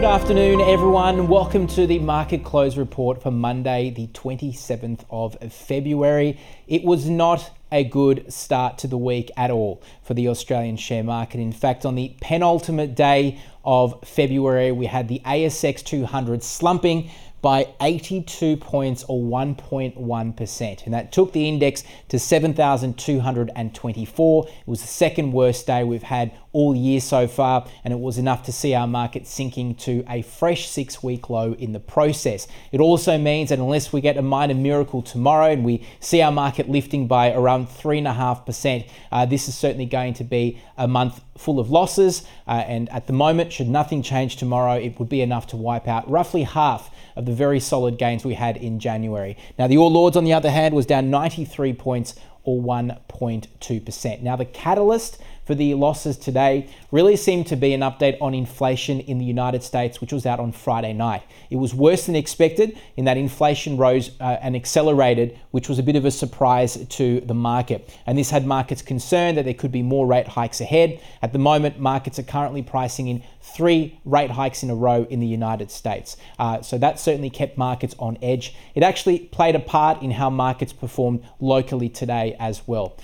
Good afternoon, everyone. Welcome to the market close report for Monday, the 27th of February. It was not a good start to the week at all for the Australian share market. In fact, on the penultimate day of February, we had the ASX 200 slumping by 82 points or 1.1%. And that took the index to 7,224. It was the second worst day we've had all year so far, and it was enough to see our market sinking to a fresh six week low in the process. It also means that unless we get a minor miracle tomorrow and we see our market lifting by around 3.5%, uh, this is certainly going to be a month full of losses. Uh, and at the moment, should nothing change tomorrow, it would be enough to wipe out roughly half of the very solid gains we had in January. Now, the All Ords, on the other hand, was down 93 points or 1.2%. Now, the catalyst for the losses today really seemed to be an update on inflation in the United States, which was out on Friday night. It was worse than expected in that inflation rose uh, and accelerated, which was a bit of a surprise to the market. And this had markets concerned that there could be more rate hikes ahead. At the moment, markets are currently pricing in three rate hikes in a row in the United States. Uh, so that certainly kept markets on edge. It actually played a part in how markets performed locally today as well.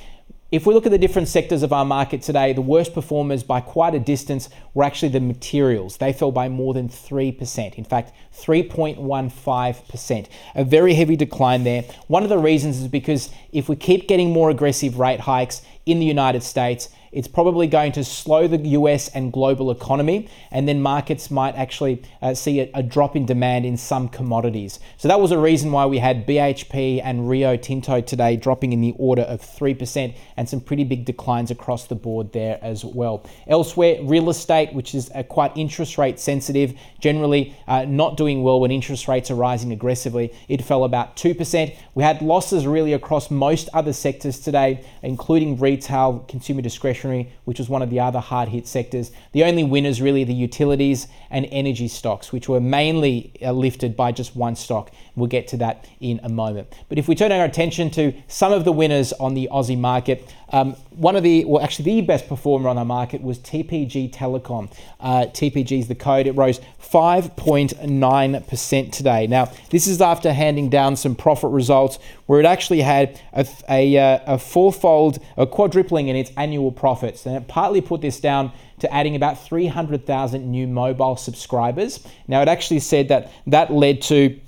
If we look at the different sectors of our market today, the worst performers by quite a distance were actually the materials. They fell by more than 3%. In fact, 3.15%. A very heavy decline there. One of the reasons is because if we keep getting more aggressive rate hikes in the United States, it's probably going to slow the US and global economy, and then markets might actually uh, see a, a, drop in demand in some commodities. So that was a reason why we had BHP and Rio Tinto today dropping in the order of 3% and some pretty big declines across the board there as well. Elsewhere, real estate, which is quite interest rate sensitive, generally uh, not doing well when interest rates are rising aggressively, it fell about 2%. We had losses really across most other sectors today, including retail, consumer discretionary which was one of the other hard hit sectors. The only winners, really, the utilities and energy stocks, which were mainly uh, lifted by just one stock. We'll get to that in a moment. But if we turn our attention to some of the winners on the Aussie market, um, one of the, well, actually the best performer on our market was TPG Telecom. Uh, TPG is the code. It rose 5.9% today. Now, this is after handing down some profit results where it actually had a, a, uh, a fourfold, a quadrupling in its annual profits. And it partly put this down to adding about 300,000 new mobile subscribers. Now, it actually said that that led to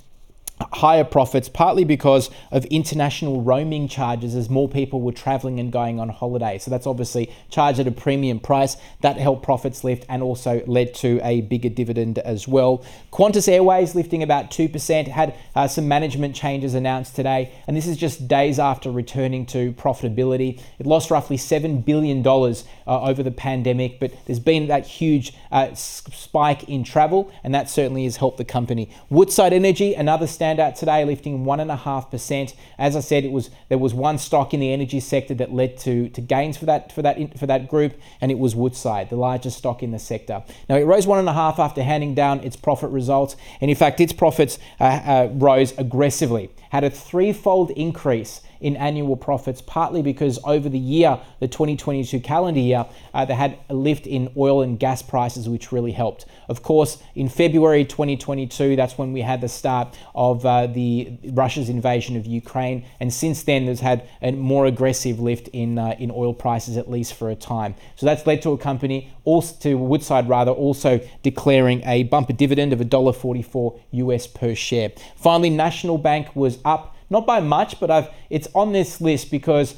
higher profits, partly because of international roaming charges as more people were traveling and going on holiday. So that's obviously charged at a premium price. That helped profits lift and also led to a bigger dividend as well. Qantas Airways lifting about 2%, had uh, some management changes announced today, and this is just days after returning to profitability. It lost roughly $7 billion uh, over the pandemic, but there's been that huge uh, spike in travel, and that certainly has helped the company. Woodside Energy, another stand standout today, lifting one and a half percent. As I said, it was there was one stock in the energy sector that led to, to gains for that for that for that group, and it was Woodside, the largest stock in the sector. Now it rose one and a half after handing down its profit results, and in fact its profits uh, uh, rose aggressively, had a threefold increase in annual profits, partly because over the year, the 2022 calendar year, uh, they had a lift in oil and gas prices, which really helped. Of course, in February 2022, that's when we had the start of uh, the Russia's invasion of Ukraine, and since then, there's had a more aggressive lift in uh, in oil prices, at least for a time. So that's led to a company, also to Woodside rather, also declaring a bumper dividend of $1.44 US per share. Finally, National Bank was up not by much, but I've it's on this list because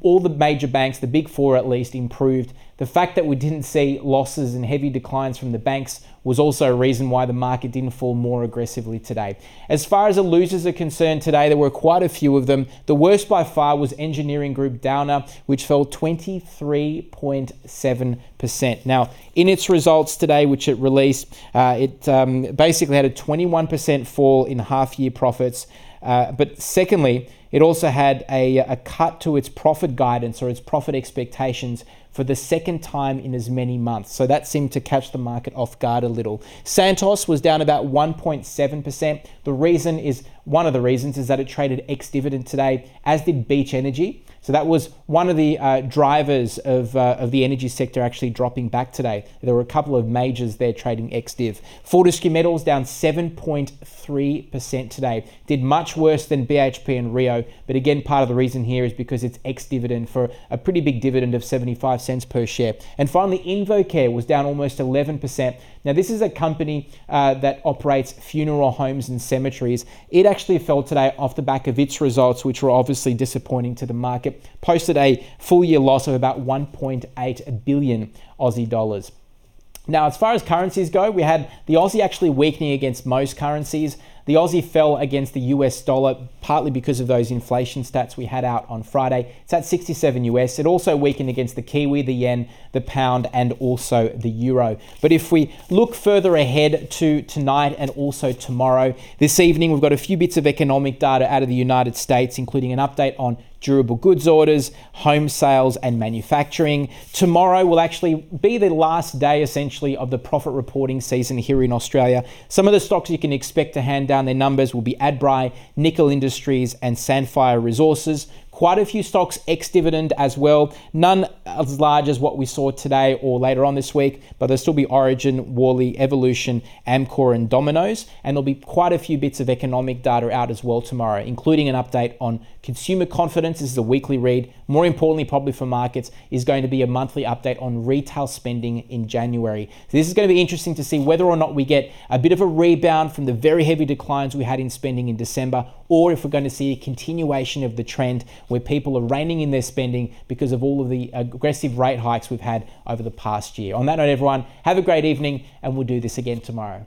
all the major banks, the big four at least, improved. The fact that we didn't see losses and heavy declines from the banks was also a reason why the market didn't fall more aggressively today. As far as the losers are concerned today, there were quite a few of them. The worst by far was Engineering Group Downer, which fell 23.7%. Now, in its results today, which it released, uh, it um, basically had a 21% fall in half year profits. Uh, but secondly, it also had a, a cut to its profit guidance or its profit expectations for the second time in as many months. So that seemed to catch the market off guard a little. Santos was down about 1.7%. The reason is one of the reasons is that it traded ex dividend today, as did Beach Energy. So that was one of the uh, drivers of, uh, of the energy sector actually dropping back today. There were a couple of majors there trading ex-div. Fortescue Metals down 7.3% today. Did much worse than BHP and Rio, but again, part of the reason here is because it's ex-dividend for a pretty big dividend of 75 cents per share. And finally, InvoCare was down almost 11%. Now, this is a company uh, that operates funeral homes and cemeteries. It actually fell today off the back of its results, which were obviously disappointing to the market. Posted a full year loss of about 1.8 billion Aussie dollars. Now, as far as currencies go, we had the Aussie actually weakening against most currencies. The Aussie fell against the US dollar partly because of those inflation stats we had out on Friday. It's at 67 US. It also weakened against the Kiwi, the yen, the pound, and also the euro. But if we look further ahead to tonight and also tomorrow, this evening we've got a few bits of economic data out of the United States, including an update on durable goods orders, home sales, and manufacturing. Tomorrow will actually be the last day, essentially, of the profit reporting season here in Australia. Some of the stocks you can expect to hand down their numbers will be Adbri, Nickel Industries, and Sandfire Resources. Quite a few stocks ex dividend as well. None as large as what we saw today or later on this week, but there'll still be Origin, Worley, Evolution, Amcor, and Domino's. And there'll be quite a few bits of economic data out as well tomorrow, including an update on consumer confidence. This is a weekly read. More importantly, probably for markets, is going to be a monthly update on retail spending in January. So this is going to be interesting to see whether or not we get a bit of a rebound from the very heavy declines we had in spending in December, or if we're going to see a continuation of the trend where people are reining in their spending because of all of the aggressive rate hikes we've had over the past year. On that note, everyone, have a great evening, and we'll do this again tomorrow.